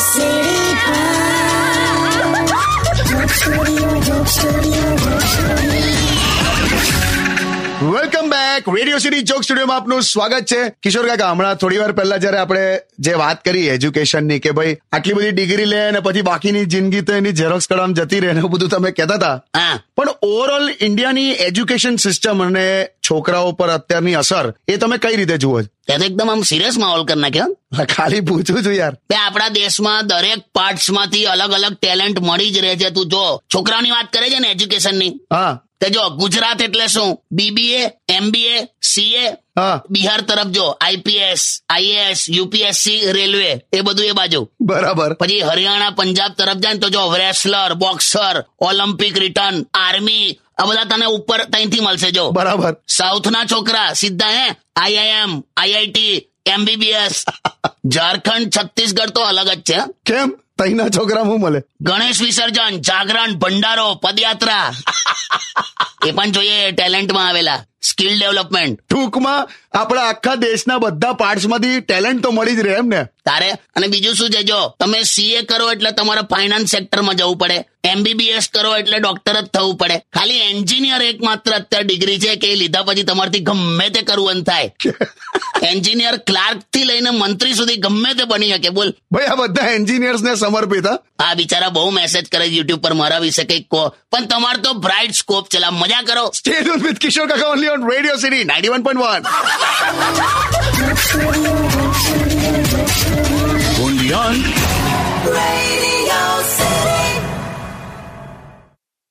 Studio, Dope Studio, Dope Studio. Back radio city joke સ્ટુડિયોમાં આપનું સ્વાગત છે. કિશોર કાકા હમણાં થોડી વાર પહેલા જયારે આપણે જે વાત કરી એજ્યુકેશનની કે ભાઈ આટલી બધી ડિગ્રી લે અને પછી બાકીની જિંદગી તો એની ઝેરોક્સ કઢામ જતી રહે એવું બધું તમે કહેતા હતા. પણ ઓવરઓલ ઇન્ડિયાની એજ્યુકેશન સિસ્ટમ અને છોકરાઓ પર અત્યારની અસર એ તમે કઈ રીતે જુઓ છો? તે તો એકદમ આમ સિરિયસ માહોલ કરી નાખ્યો. ખાલી પૂછું છું યાર. બે આપણા દેશમાં દરેક પાર્ટસમાંથી અલગ અલગ ટેલેન્ટ મળી જ રહે છે. તું જો છોકરાઓની વાત કરે છે ને એજ્યુકેશનની હા. તે જો ગુજરાત એટલે શું? બીબીએ એમબીએ સીએ બિહાર તરફ જો આઈપીએસ આઈએએસ યુપીએસસી રેલવે એ બધું એ બાજુ. બરાબર. પછી હરિયાણા પંજાબ તરફ જાય ને તો જો wrestler boxer Olympic return army આ બધા તને ઉપર ત્યાંથી મળશે જો. બરાબર. સાઉથના છોકરા સીધા હે IIM IIT MBBS Jharkhand Chhattisgarh તો અલગ જ છે કેમ? તઈના છોકરા હું મળે. ગણેશ વિસર્જન જાગરણ ભંડારો પદયાત્રા. એ પણ જોઈએ ટેલેન્ટમાં આવેલા. Skill development. ટૂંકમાં આપણા આખા દેશના બધા પાર્ટ્સમાંથી ટેલેન્ટ તો મળી જ રહે એમ ને? તારે? અને બીજું શું છે જો? તમે સીએ કરો એટલે તમારે ફાઇનાન્સ સેક્ટરમાં જવું પડે. એમબીબીએસ કરો એટલે ડોક્ટર જ થવું પડે. ખાલી એન્જિનિયર એક માત્ર અત્યારે ડિગ્રી છે કે લીધા પછી તમારથી ગમે તે કરવું થાય. એન્જિનિયર ક્લાર્કથી લઈને મંત્રી સુધી ગમે તે બની શકે બોલ. ભાઈ આ બધા એન્જિનિયર્સ ને સમર્પિત હા? આ બિચારા બહુ મેસેજ કરે યુટ્યુબ પર મારા વિશે કંઈક કહો. પણ તમારે તો બ્રાઇટ સ્કોપ છે મજા કરો. સ્ટેજ વિથ કિશોર કાકા only on Radio City 91.1.